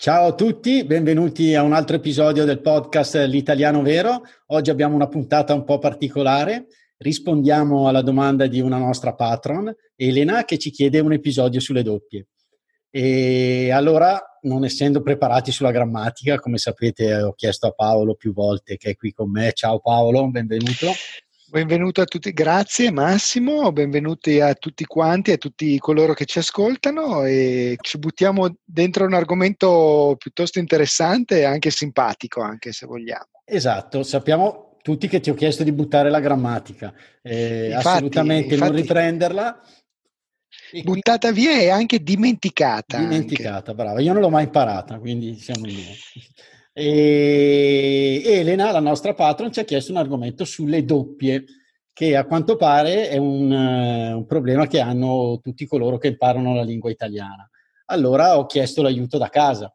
Ciao a tutti, benvenuti a un altro episodio del podcast L'Italiano Vero. Oggi abbiamo una puntata un po' particolare. Rispondiamo alla domanda di una nostra patron, Elena, che ci chiede un episodio sulle doppie. E allora, non essendo preparati sulla grammatica, come sapete, ho chiesto a Paolo più volte che è qui con me. Ciao Paolo, benvenuto. Benvenuto a tutti, grazie Massimo, benvenuti a tutti quanti, a tutti coloro che ci ascoltano e ci buttiamo dentro un argomento piuttosto interessante e anche simpatico, anche se vogliamo. Esatto, sappiamo tutti che ti ho chiesto di buttare la grammatica, eh, infatti, assolutamente infatti, non riprenderla. buttata via e anche dimenticata. Dimenticata, anche. brava, io non l'ho mai imparata, quindi siamo due. E Elena, la nostra patron, ci ha chiesto un argomento sulle doppie, che a quanto pare è un, uh, un problema che hanno tutti coloro che imparano la lingua italiana. Allora ho chiesto l'aiuto da casa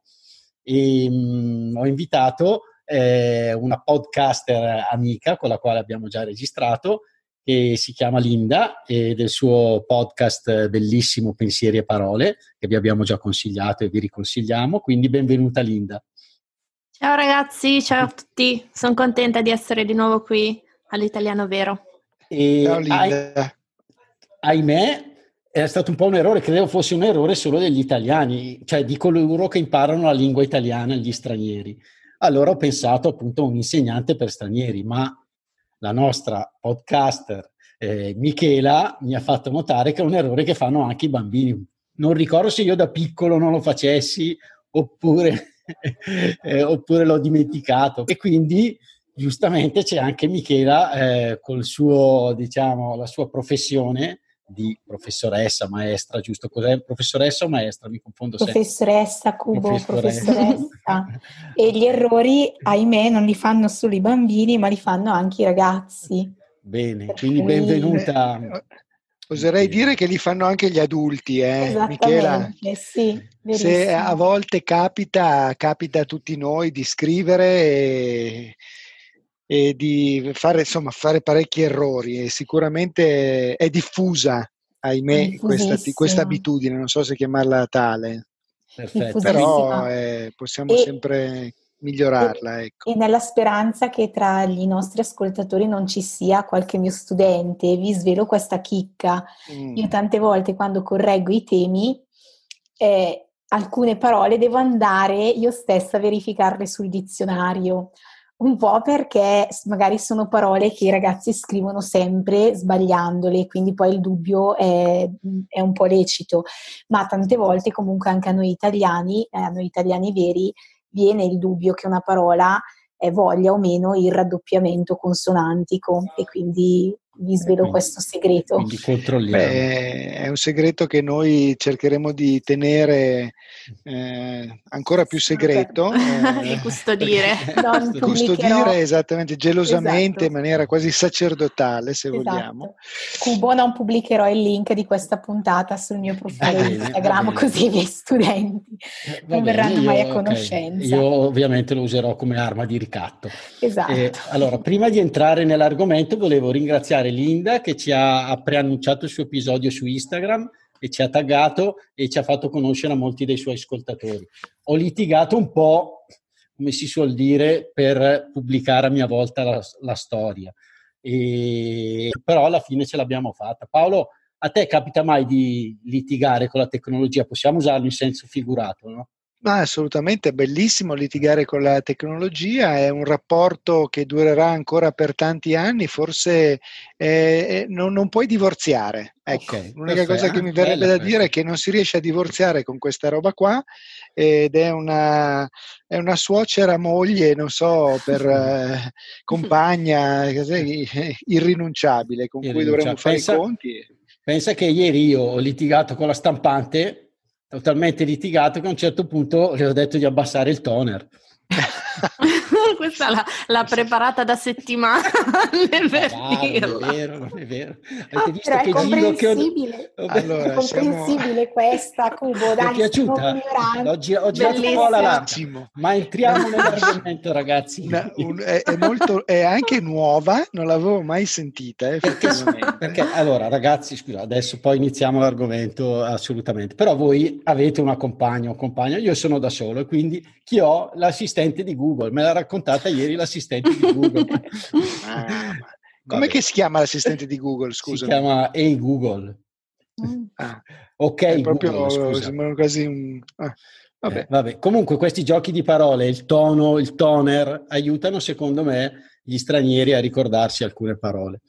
e um, ho invitato eh, una podcaster amica con la quale abbiamo già registrato, che si chiama Linda e del suo podcast bellissimo Pensieri e Parole, che vi abbiamo già consigliato e vi riconsigliamo. Quindi benvenuta Linda. Ciao ragazzi, ciao a tutti, sono contenta di essere di nuovo qui all'Italiano Vero. E ciao Linda. ahimè, è stato un po' un errore, credevo fosse un errore solo degli italiani, cioè di coloro che imparano la lingua italiana agli stranieri. Allora ho pensato appunto a un insegnante per stranieri, ma la nostra podcaster eh, Michela mi ha fatto notare che è un errore che fanno anche i bambini. Non ricordo se io da piccolo non lo facessi oppure eh, oppure l'ho dimenticato. E quindi giustamente c'è anche Michela eh, suo, diciamo, la sua professione di professoressa, maestra, giusto? Cos'è? Professoressa o maestra? Mi confondo sempre. Professoressa, Cubo, professoressa. professoressa. e gli errori, ahimè, non li fanno solo i bambini, ma li fanno anche i ragazzi. Bene, quindi benvenuta. Oserei dire che li fanno anche gli adulti, eh, Michela. Sì, se a volte capita, capita a tutti noi di scrivere e, e di fare, insomma, fare parecchi errori e sicuramente è diffusa, ahimè, questa, questa, abitudine, non so se chiamarla tale. Perfetto. Però eh, possiamo e, sempre migliorarla. Ecco. E nella speranza che tra i nostri ascoltatori non ci sia qualche mio studente, vi svelo questa chicca. Mm. Io tante volte quando correggo i temi, eh, alcune parole devo andare io stessa a verificarle sul dizionario. Un po' perché magari sono parole che i ragazzi scrivono sempre sbagliandole, quindi poi il dubbio è, è un po' lecito, ma tante volte comunque anche a noi italiani, eh, a noi italiani veri, viene il dubbio che una parola voglia o meno il raddoppiamento consonantico e quindi vi svelo questo segreto. Quindi controlliamo. Beh, è un segreto che noi cercheremo di tenere eh, ancora più segreto. Eh, custodire. custodire esattamente, gelosamente, esatto. in maniera quasi sacerdotale, se esatto. vogliamo. Cubo, non pubblicherò il link di questa puntata sul mio profilo di Instagram, così i miei studenti eh, non verranno io, mai a conoscenza. Okay. Io ovviamente lo userò come arma di ricatto. Esatto. Eh, allora, prima di entrare nell'argomento, volevo ringraziare ringraziare Linda che ci ha preannunciato il suo episodio su Instagram e ci ha taggato e ci ha fatto conoscere a molti dei suoi ascoltatori. Ho litigato un po', come si suol dire, per pubblicare a mia volta la, la storia, e, però alla fine ce l'abbiamo fatta. Paolo, a te capita mai di litigare con la tecnologia? Possiamo usarlo in senso figurato, no? Ma assolutamente, è bellissimo litigare con la tecnologia, è un rapporto che durerà ancora per tanti anni, forse eh, non, non, puoi divorziare. Ecco, okay, l'unica cosa che mi verrebbe da dire è che non si riesce a divorziare con questa roba qua ed è una, è una suocera moglie, non so, per eh, compagna, irrinunciabile, con cui dovremmo fare pensa, i conti. Pensa che ieri io ho litigato con la stampante talmente litigato che a un certo punto gli ho detto di abbassare il toner. Questa l'ha, l'ha, preparata da settimane per ah, dirlo. Non è vero, non è vero. Avete visto Però che è comprensibile. Che ho... allora, è comprensibile siamo... questa, Cubo. Dai, è piaciuta? Oggi, oggi la scuola là. Ma entriamo nell'argomento, ragazzi. Una, un, è, è, molto, è, anche nuova, non l'avevo mai sentita. Eh, perché, perché, allora, ragazzi, scusa, adesso poi iniziamo l'argomento assolutamente. Però voi avete una compagna o compagno, io sono da solo e quindi chi ho l'assistente di Google, me l'ha raccontata ieri l'assistente di Google. ah, com'è che si chiama l'assistente di Google? Scusa. Si chiama Hey Google. Ah, ok, è proprio, Google, sembrano quasi un... Ah. Vabbè. Eh, vabbè. Comunque questi giochi di parole, il tono, il toner, aiutano secondo me gli stranieri a ricordarsi alcune parole.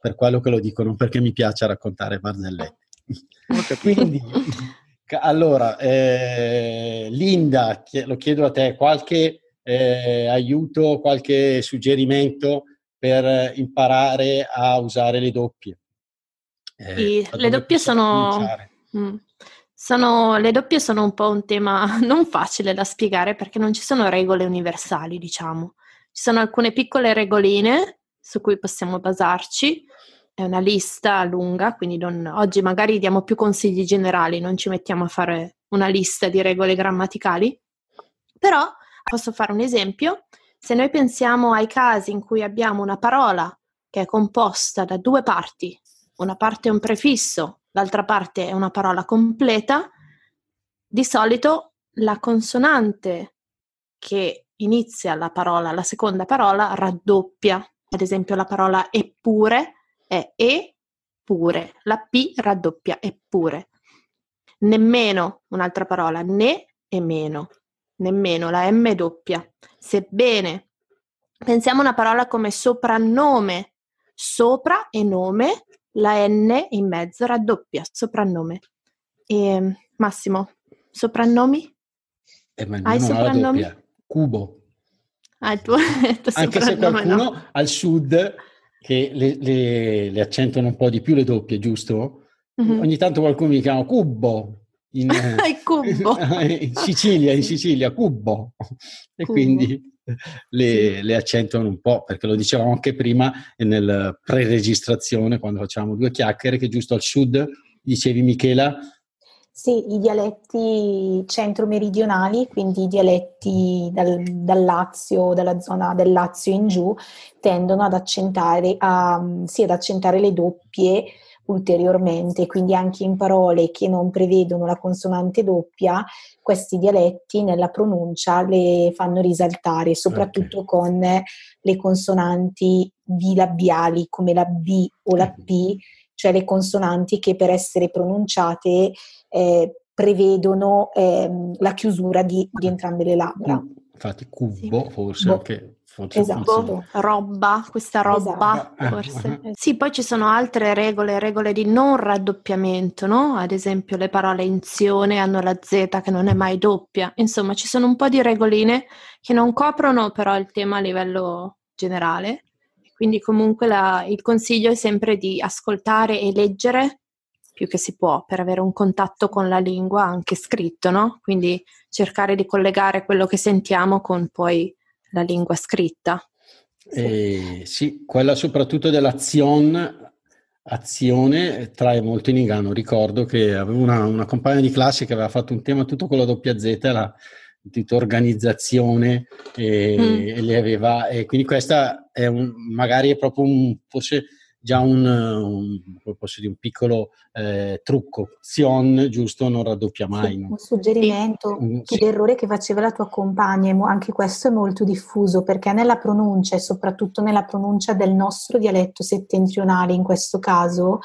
Per quello che lo dicono, perché mi piace raccontare barzelletti. Quindi, allora, eh, Linda, lo chiedo a te, qualche eh, aiuto, qualche suggerimento per imparare a usare le doppie? Eh, le doppie sono, mm, sono, le doppie sono un po' un tema non facile da spiegare perché non ci sono regole universali, diciamo. Ci sono alcune piccole regoline su cui possiamo basarci, è una lista lunga, quindi non, oggi magari diamo più consigli generali, non ci mettiamo a fare una lista di regole grammaticali, però posso fare un esempio. Se noi pensiamo ai casi in cui abbiamo una parola che è composta da due parti, una parte è un prefisso, l'altra parte è una parola completa, di solito la consonante che inizia la parola, la seconda parola, raddoppia. Ad esempio la parola eppure è e pure, la P raddoppia eppure. Nemmeno un'altra parola, né e meno, nemmeno la M doppia. Sebbene pensiamo a una parola come soprannome, sopra e nome, la N in mezzo raddoppia, soprannome. E, Massimo, soprannomi? Eh, Hai soprannomi? Cubo. Ah, il tuo, il tuo Anche se qualcuno no. al sud che le, le, le, accentuano un po' di più le doppie, giusto? Mm-hmm. Ogni tanto qualcuno mi chiama Cubo. In, cubo. in Sicilia, in Sicilia, Cubo. E cubo. quindi le, le, accentuano un po', perché lo dicevamo anche prima nel pre-registrazione, quando facciamo due chiacchiere, che giusto al sud, dicevi Michela, sì, i dialetti centro-meridionali, quindi i dialetti dal, dal, Lazio, dalla zona del Lazio in giù, tendono ad accentare, a, sì, ad accentare le doppie ulteriormente, quindi anche in parole che non prevedono la consonante doppia, questi dialetti nella pronuncia le fanno risaltare, soprattutto okay. con le consonanti bilabiali come la B o la P, cioè le consonanti che per essere pronunciate eh, prevedono ehm, la chiusura di, di, entrambe le labbra. Infatti, cubo sì. forse Bo. anche. Forse esatto. roba, questa roba esatto. forse. sì, poi ci sono altre regole, regole di non raddoppiamento, no? Ad esempio le parole inzione hanno la Z che non è mai doppia. Insomma, ci sono un po' di regoline che non coprono però il tema a livello generale. Quindi comunque la, il consiglio è sempre di ascoltare e leggere più che si può per avere un contatto con la lingua anche scritto, no? Quindi cercare di collegare quello che sentiamo con poi la lingua scritta. Eh, sì, quella soprattutto dell'azione azione trae molto in inganno. Ricordo che avevo una, una, compagna di classe che aveva fatto un tema tutto con la doppia Z, la tutta organizzazione e, mm. e, le aveva, e quindi questa è un, magari è proprio un, forse già un, un, dire, un piccolo eh, trucco. Zion, giusto, non raddoppia mai. Sì, no? Un suggerimento, sì. che l'errore che faceva la tua compagna, anche questo è molto diffuso, perché nella pronuncia e soprattutto nella pronuncia del nostro dialetto settentrionale, in questo caso,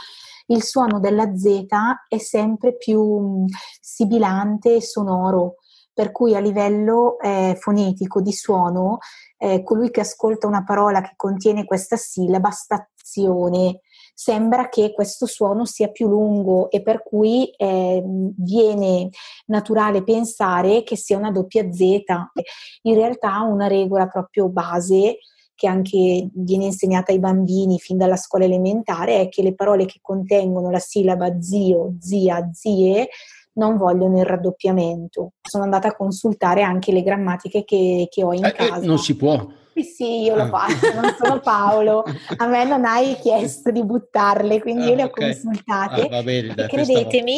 il suono della Z è sempre più sibilante e sonoro, per cui a livello eh, fonetico di suono, eh, colui che ascolta una parola che contiene questa sillaba sta azione, sembra che questo suono sia più lungo e per cui eh, viene naturale pensare che sia una doppia Z. In realtà una regola proprio base che anche viene insegnata ai bambini fin dalla scuola elementare è che le parole che contengono la sillaba zio, zia, zie non vogliono il raddoppiamento. Sono andata a consultare anche le grammatiche che, che ho in eh, eh casa. Eh, non si può. Sì, sì, io lo ah. faccio, non sono Paolo. A me non hai chiesto di buttarle, quindi ah, io le ho okay. consultate. Ah, bene, dai, credetemi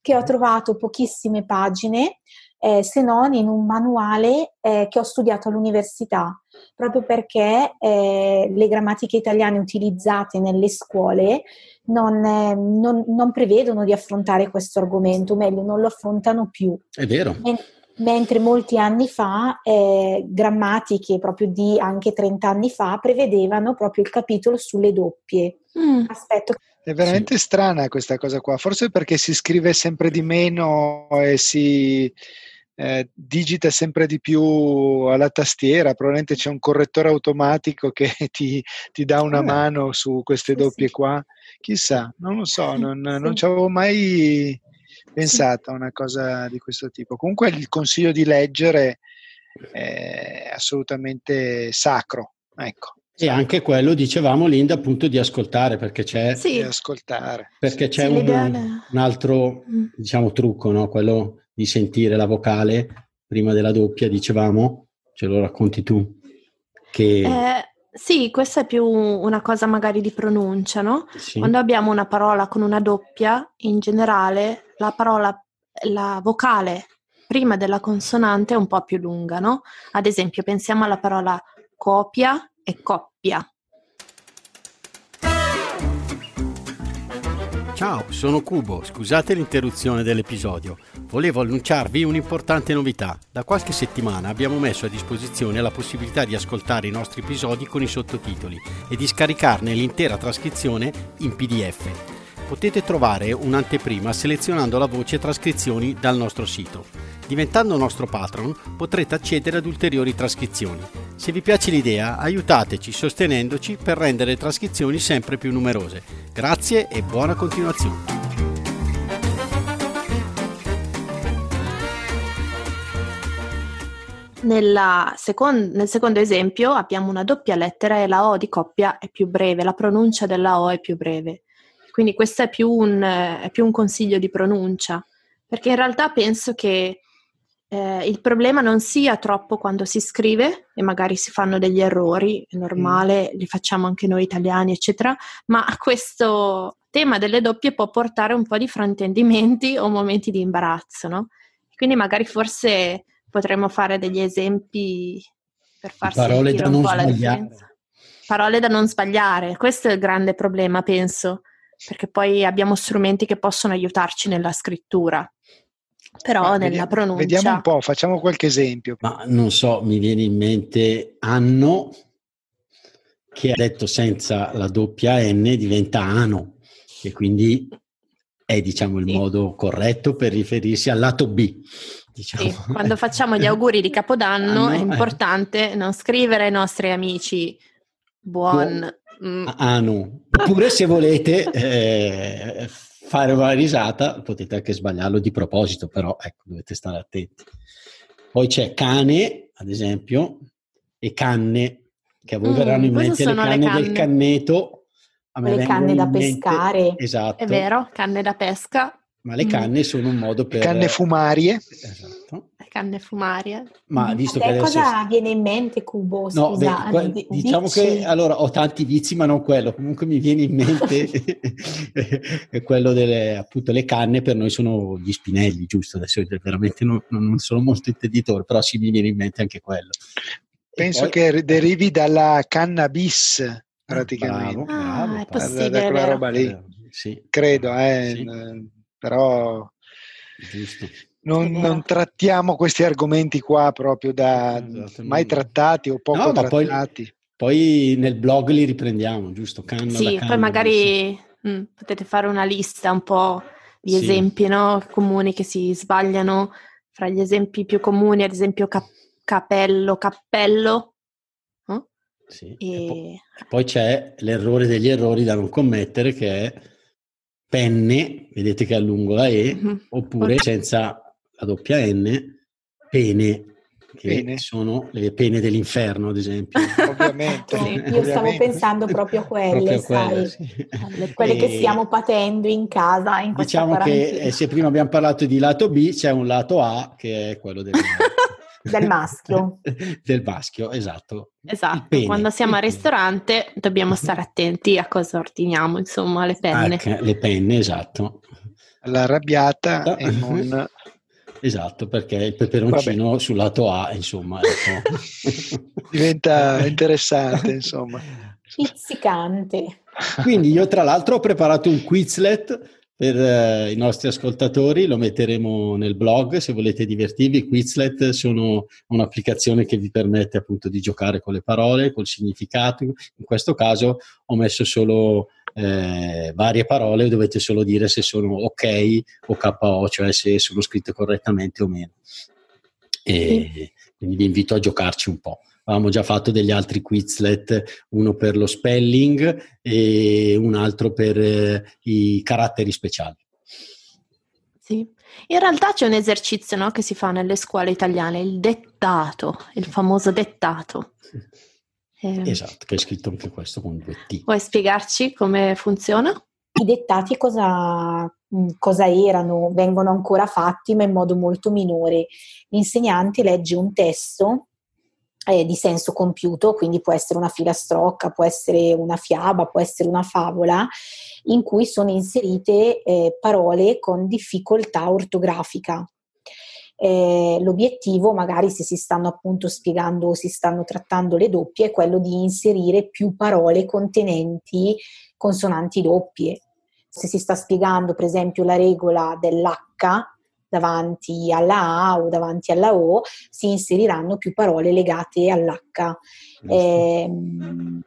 che ho trovato pochissime pagine, eh, se non in un manuale eh, che ho studiato all'università, proprio perché eh, le grammatiche italiane utilizzate nelle scuole non, eh, non, non, prevedono di affrontare questo argomento, o meglio, non lo affrontano più. È vero. Men- mentre molti anni fa eh, grammatiche proprio di anche 30 anni fa prevedevano proprio il capitolo sulle doppie. Mm. Aspetto. È veramente sì. strana questa cosa qua, forse perché si scrive sempre di meno e si eh, digita sempre di più alla tastiera, probabilmente c'è un correttore automatico che ti, ti dà una ah, mano su queste sì, doppie sì. qua. Chissà, non lo so, non, non ci avevo mai pensato a una cosa di questo tipo. Comunque il consiglio di leggere è assolutamente sacro. Ecco. E anche quello, dicevamo Linda, appunto di ascoltare, perché c'è, sì. ascoltare. Perché c'è sì, un, un, altro mm. diciamo, trucco, no? quello di sentire la vocale prima della doppia, dicevamo, ce lo racconti tu? Che... Eh, sì, questa è più una cosa magari di pronuncia, no? Sì. Quando abbiamo una parola con una doppia, in generale la parola, la vocale prima della consonante è un po' più lunga, no? Ad esempio, pensiamo alla parola copia e coppia. Ciao, sono Cubo, scusate l'interruzione dell'episodio. Volevo annunciarvi un'importante novità. Da qualche settimana abbiamo messo a disposizione la possibilità di ascoltare i nostri episodi con i sottotitoli e di scaricarne l'intera trascrizione in PDF. Potete trovare un'anteprima selezionando la voce trascrizioni dal nostro sito. Diventando nostro patron potrete accedere ad ulteriori trascrizioni. Se vi piace l'idea, aiutateci sostenendoci per rendere le trascrizioni sempre più numerose. Grazie e buona continuazione. Second- nel secondo esempio abbiamo una doppia lettera e la O di coppia è più breve, la pronuncia della O è più breve. Quindi questo è più un, è più un consiglio di pronuncia, perché in realtà penso che eh, il problema non sia troppo quando si scrive e magari si fanno degli errori, è normale, mm. li facciamo anche noi italiani, eccetera, ma questo tema delle doppie può portare un po' di fraintendimenti o momenti di imbarazzo, no? Quindi magari forse potremmo fare degli esempi per far Parole sentire un po' sbagliare. la differenza. Parole da non sbagliare, questo è il grande problema, penso, perché poi abbiamo strumenti che possono aiutarci nella scrittura però Ma nella vediamo, pronuncia. Vediamo un po', facciamo qualche esempio. Ma non so, mi viene in mente Anno, che ha detto senza la doppia N diventa Ano, e quindi è diciamo il sì. modo corretto per riferirsi al lato B. Diciamo. Sì, quando facciamo gli auguri di Capodanno Anno, è eh. importante eh. non scrivere ai nostri amici buon... Mm. Ano. Oppure se volete eh, fare una risata, potete anche sbagliarlo di proposito, però ecco, dovete stare attenti. Poi c'è cane, ad esempio, e canne, che a voi mm, verranno in mente le canne, le canne, del canneto. A me le canne da pescare. Esatto. È vero, canne da pesca. Ma le mm. canne mm. sono un modo per... Canne fumarie. Esatto. Canne fumarie. Ma visto che adesso... cosa viene in mente Cubo? No, Scusa, beh, diciamo vizi. che allora ho tanti vizi ma non quello. Comunque mi viene in mente quello delle appunto le canne per noi sono gli spinelli, giusto? Adesso veramente non, non sono molto intenditore, però sì mi viene in mente anche quello. Penso poi... che derivi dalla cannabis praticamente. Bravo, bravo, ah, è possibile. Da, quella roba lì. Sì. Credo, eh. Sì però non, non, trattiamo questi argomenti qua proprio da mai trattati o poco no, trattati. Poi, poi, nel blog li riprendiamo, giusto? Canna sì, canna, poi magari mh, mm, potete fare una lista un po' di sì. esempi no? comuni che si sbagliano. Fra gli esempi più comuni, ad esempio cap- capello, cappello. No? Sì. E... E poi, poi c'è l'errore degli errori da non commettere che è penne, vedete che allungo la E, mm-hmm. oppure senza la doppia N, pene. che pene. sono le pene dell'inferno, ad esempio. Ovviamente. Sì, io Ovviamente. stavo pensando proprio a quelle, proprio quelle, sì. quelle che stiamo patendo in casa. In diciamo che eh, se prima abbiamo parlato di lato B, c'è un lato A che è quello del, del maschio. del maschio, esatto. Esatto, quando siamo al ristorante dobbiamo stare attenti a cosa ordiniamo, insomma, le penne. Ah, le penne, esatto. L'arrabbiata e non Esatto, perché il peperoncino Vabbè. sul lato A, insomma, ecco. diventa interessante, insomma. Pizzicante. Quindi io tra l'altro ho preparato un Quizlet per eh, i nostri ascoltatori, lo metteremo nel blog se volete divertirvi. Quizlet sono un'applicazione che vi permette appunto di giocare con le parole, col significato. In questo caso ho messo solo eh, varie parole, dovete solo dire se sono ok o KO, cioè se sono scritte correttamente o meno. E sì. Quindi vi invito a giocarci un po'. Avevamo già fatto degli altri Quizlet, uno per lo spelling e un altro per eh, i caratteri speciali. Sì, in realtà c'è un esercizio no, che si fa nelle scuole italiane, il dettato, il famoso dettato. Eh, esatto, che è scritto anche questo con due T. Vuoi spiegarci come funziona? I dettati cosa, cosa erano? Vengono ancora fatti, ma in modo molto minore. L'insegnante legge un testo eh, di senso compiuto, quindi può essere una filastrocca, può essere una fiaba, può essere una favola, in cui sono inserite eh, parole con difficoltà ortografica. Eh, l'obiettivo, magari se si stanno appunto spiegando o si stanno trattando le doppie, è quello di inserire più parole contenenti consonanti doppie. Se si sta spiegando, per esempio, la regola dell'H davanti alla A o davanti alla O, si inseriranno più parole legate all'H. Eh,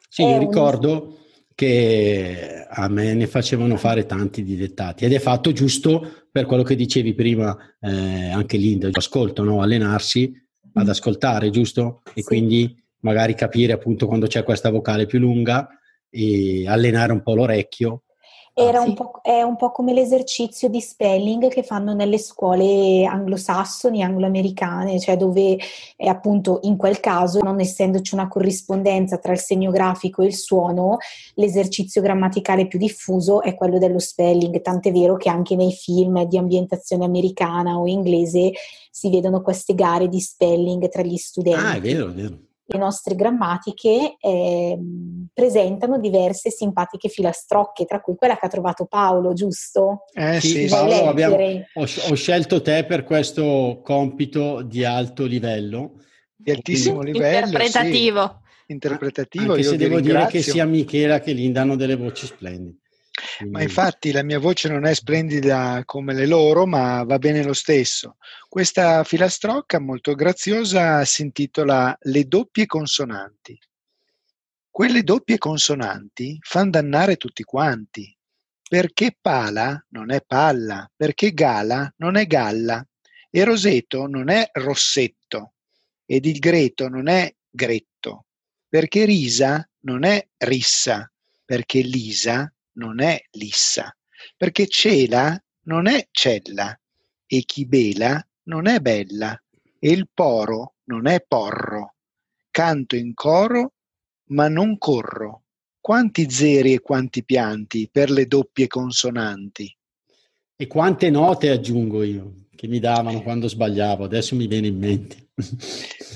sì, io ricordo che a me ne facevano fare tanti di dettati ed è fatto giusto per quello che dicevi prima eh, anche Linda, ascolto, no? allenarsi ad ascoltare, giusto? E sì. quindi magari capire appunto quando c'è questa vocale più lunga e allenare un po' l'orecchio era sì. un è un po' come l'esercizio di spelling che fanno nelle scuole anglosassoni, angloamericane, cioè dove è appunto in quel caso, non essendoci una corrispondenza tra il segno grafico e il suono, l'esercizio grammaticale più diffuso è quello dello spelling, tant'è vero che anche nei film di ambientazione americana o inglese si vedono queste gare di spelling tra gli studenti. Ah, è vero, è vero le nostre grammatiche eh, presentano diverse simpatiche filastrocche, tra cui quella che ha trovato Paolo, giusto? Eh sì, Paolo, abbiamo, ho, ho, scelto te per questo compito di alto livello. Di altissimo livello. Interpretativo. Sì. Interpretativo. Anche se devo ringrazio. dire che sia Michela che Linda hanno delle voci splendide. Ma infatti la mia voce non è splendida come le loro, ma va bene lo stesso. Questa filastrocca molto graziosa si intitola Le doppie consonanti. Quelle doppie consonanti fanno dannare tutti quanti. Perché pala non è palla, perché gala non è galla, e roseto non è rossetto, ed il greto non è gretto, perché risa non è rissa, perché lisa non è lissa, perché cela non è cella, e chi bela non è bella, e il poro non è porro. Canto in coro, ma non corro. Quanti zeri e quanti pianti per le doppie consonanti. E quante note aggiungo io, che mi davano quando sbagliavo, adesso mi viene in mente.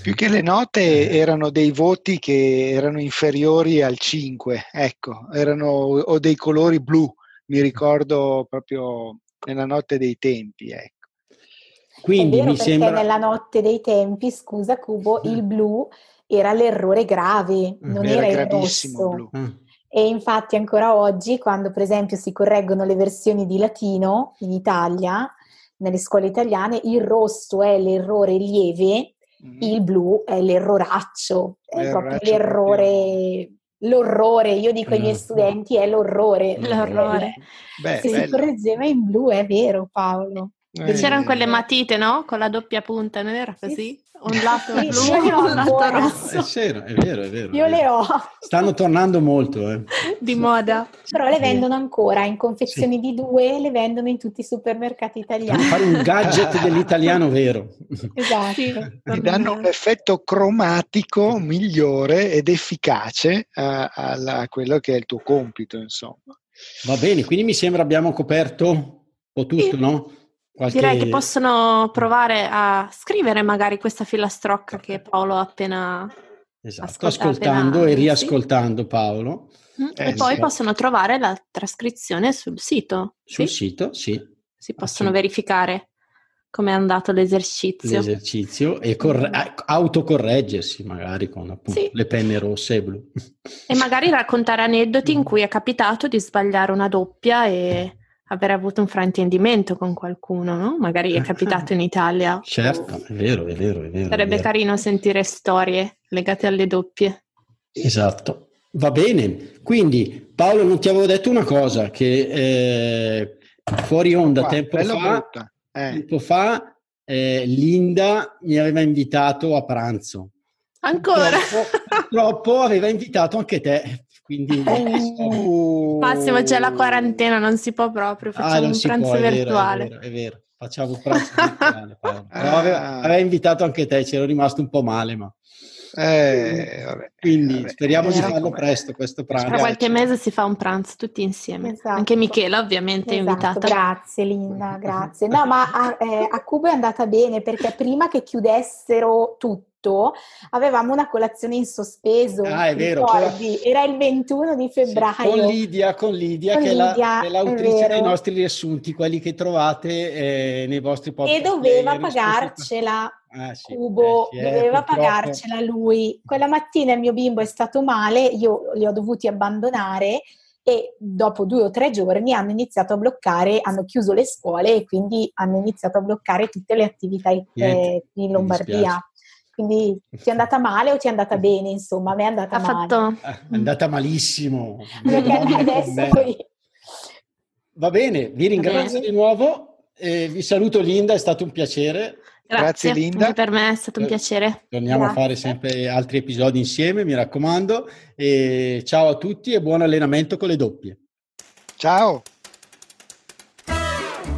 Più che le note erano dei voti che erano inferiori al 5, ecco, erano o dei colori blu, mi ricordo proprio nella notte dei tempi, ecco. Quindi È vero mi sembra... nella notte dei tempi, scusa Cubo, il blu era l'errore grave, mm. non era, era il rosso. Blu. Mm. E infatti ancora oggi, quando per esempio si correggono le versioni di latino in Italia, nelle scuole italiane, il rosso è l'errore lieve, mm. il blu è l'erroraccio, è L'erroraccio proprio l'errore, proprio. l'orrore. Io dico ai miei mm. studenti è l'orrore. l'orrore. Beh, Se bello. si correggeva in blu è vero Paolo. Eh, C'erano quelle matite, no? Con la doppia punta, non era così? Sì. Un lato sì, blu e un lato rosso. È vero, è vero, è vero. Io le ho. Stanno tornando molto, eh. Di moda. Però le vendono ancora, in confezioni sì. di due, le vendono in tutti i supermercati italiani. Fare un gadget dell'italiano vero. Esatto. Sì, Ti danno un effetto cromatico migliore ed efficace a, a, a quello che è il tuo compito, insomma. Va bene, quindi mi sembra abbiamo coperto un po' tutto, sì. no? Qualche... Direi che possono provare a scrivere magari questa filastrocca che Paolo ha appena esatto, ascoltando appena... e riascoltando Paolo. Mm, eh, e poi sì. possono trovare la trascrizione sul sito. Sul sì? sito, sì. Si possono verificare come è andato l'esercizio. L'esercizio e corre- autocorreggersi magari con appunto sì. le penne rosse e blu. E magari raccontare aneddoti in cui è capitato di sbagliare una doppia e aver avuto un fraintendimento con qualcuno, no? Magari è capitato in Italia. Certo, è vero, è vero, è vero. Sarebbe è vero. carino sentire storie legate alle doppie. Esatto. Va bene. Quindi, Paolo, non ti avevo detto una cosa, che eh, fuori onda Qua, tempo, fa, eh. tempo fa, eh, Linda mi aveva invitato a pranzo. Ancora? Purtroppo aveva invitato anche te. Quindi uh, Massimo c'è la quarantena, non si può proprio, ah, facciamo ah, un pranzo può, virtuale. È vero, è vero, facciamo un pranzo virtuale. Però aveva, aveva, invitato anche te, c'ero rimasto un po' male, ma... Eh, vabbè, Quindi vabbè, speriamo di farlo presto questo pranzo. Tra qualche mese si fa un pranzo tutti insieme. Esatto. Anche Michela ovviamente esatto. è invitata. Grazie Linda, grazie. No, ma a, eh, a Cuba è andata bene perché prima che chiudessero tutti avevamo una colazione in sospeso. Ah, è vero. Ricordi? Era il 21 di febbraio. Sì, con Lidia, con Lidia con che, Lidia, è, la, è l'autrice dei nostri riassunti, quelli che trovate eh, nei vostri podcast. E doveva pagarcela. Ah, sì, Cubo eh, doveva purtroppo. pagarcela lui. Quella mattina il mio bimbo è stato male, io li ho dovuti abbandonare e dopo due o tre giorni hanno iniziato a bloccare, hanno chiuso le scuole e quindi hanno iniziato a bloccare tutte le attività eh, in Lombardia. Quindi ti è andata male o ti è andata bene? Insomma, a me è andata ha male. Fatto... È andata malissimo. adesso poi... Va bene, vi ringrazio di nuovo. Eh, vi saluto Linda, è stato un piacere. Grazie, Grazie Linda. per me è stato un eh, piacere. Torniamo Grazie. a fare sempre altri episodi insieme, mi raccomando. E ciao a tutti e buon allenamento con le doppie. Ciao.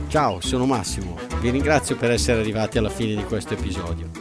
Ciao, sono Massimo. Vi ringrazio per essere arrivati alla fine di questo episodio.